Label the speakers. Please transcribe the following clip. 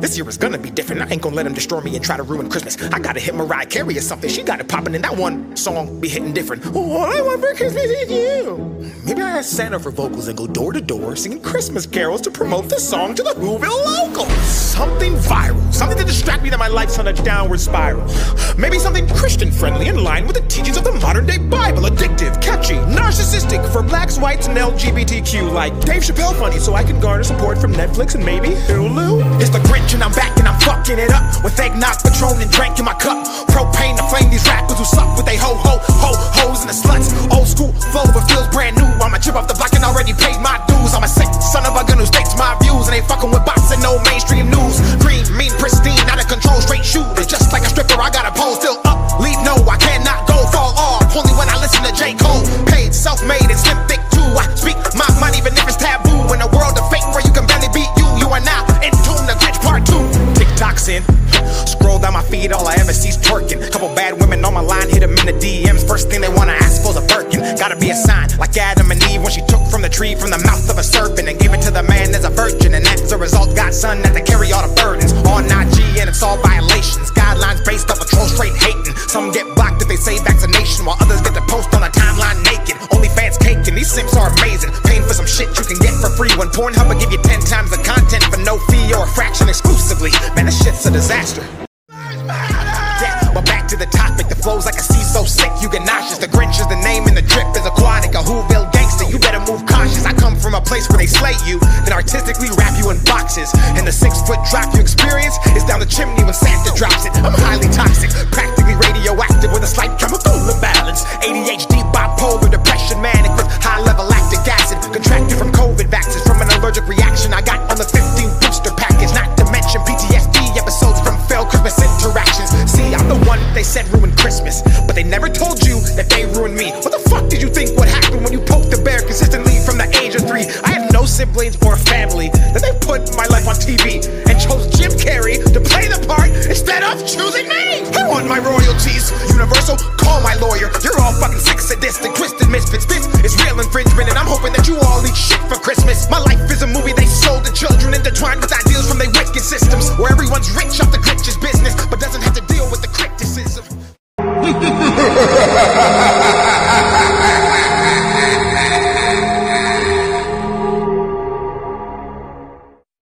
Speaker 1: This year is gonna be different. I ain't gonna let him destroy me and try to ruin Christmas. I gotta hit Mariah Carey or something. She got it popping, and that one song be hitting different. All I want for Christmas is you. Maybe I ask Santa for vocals and go door to door singing Christmas carols to promote the song to the Whoville local. Something viral, distract me that my life's on a downward spiral. Maybe something Christian friendly in line with the teachings of the modern day Bible. Addictive, catchy, narcissistic for blacks, whites, and LGBTQ. Like Dave Chappelle funny, so I can garner support from Netflix and maybe Hulu. It's the Grinch and I'm back and I'm fucking it up with eggnog, Patron, and drink in my cup. Propane to flame these rappers who suck with they ho ho ho hoes and the sluts. Old school flow, but feels brand new. I'm a chip off the block and already paid my feed, all I ever see's twerking. Couple bad women on my line, hit them in the DMs. First thing they wanna ask for's a Birkin. Gotta be a sign, like Adam and Eve when she took from the tree from the mouth of a serpent and gave it to the man as a virgin. And as a result, got son had to carry all the burdens on IG, and it's all violations. Guidelines based off of troll straight hating. Some get blocked if they say vaccination, while others get to post on a timeline naked. Only fans caking, these simps are amazing. Paying for some shit you can get for free when Pornhub will give you 10 times the content for no fee or a fraction exclusively. Man, this shit's a disaster. The topic. The flow's like a sea so sick you get nauseous. The Grinch is the name and the drip is aquatic. A Whoville gangster, you better move cautious. I come from a place where they slay you, then artistically wrap you in boxes. And the six foot drop you experience is down the chimney when Santa drops it. siblings, or family that they put my life on TV and chose Jim Carrey to play the part instead of choosing me. I want my royalties. Universal, call my lawyer. You're all fucking sick, sadistic, twisted misfits. This is real infringement, and I'm hoping that you all eat shit for Christmas. My life is a movie they sold to children intertwined with ideals from their wicked systems where everyone's rich off the glitches business but doesn't have to deal with the criticism.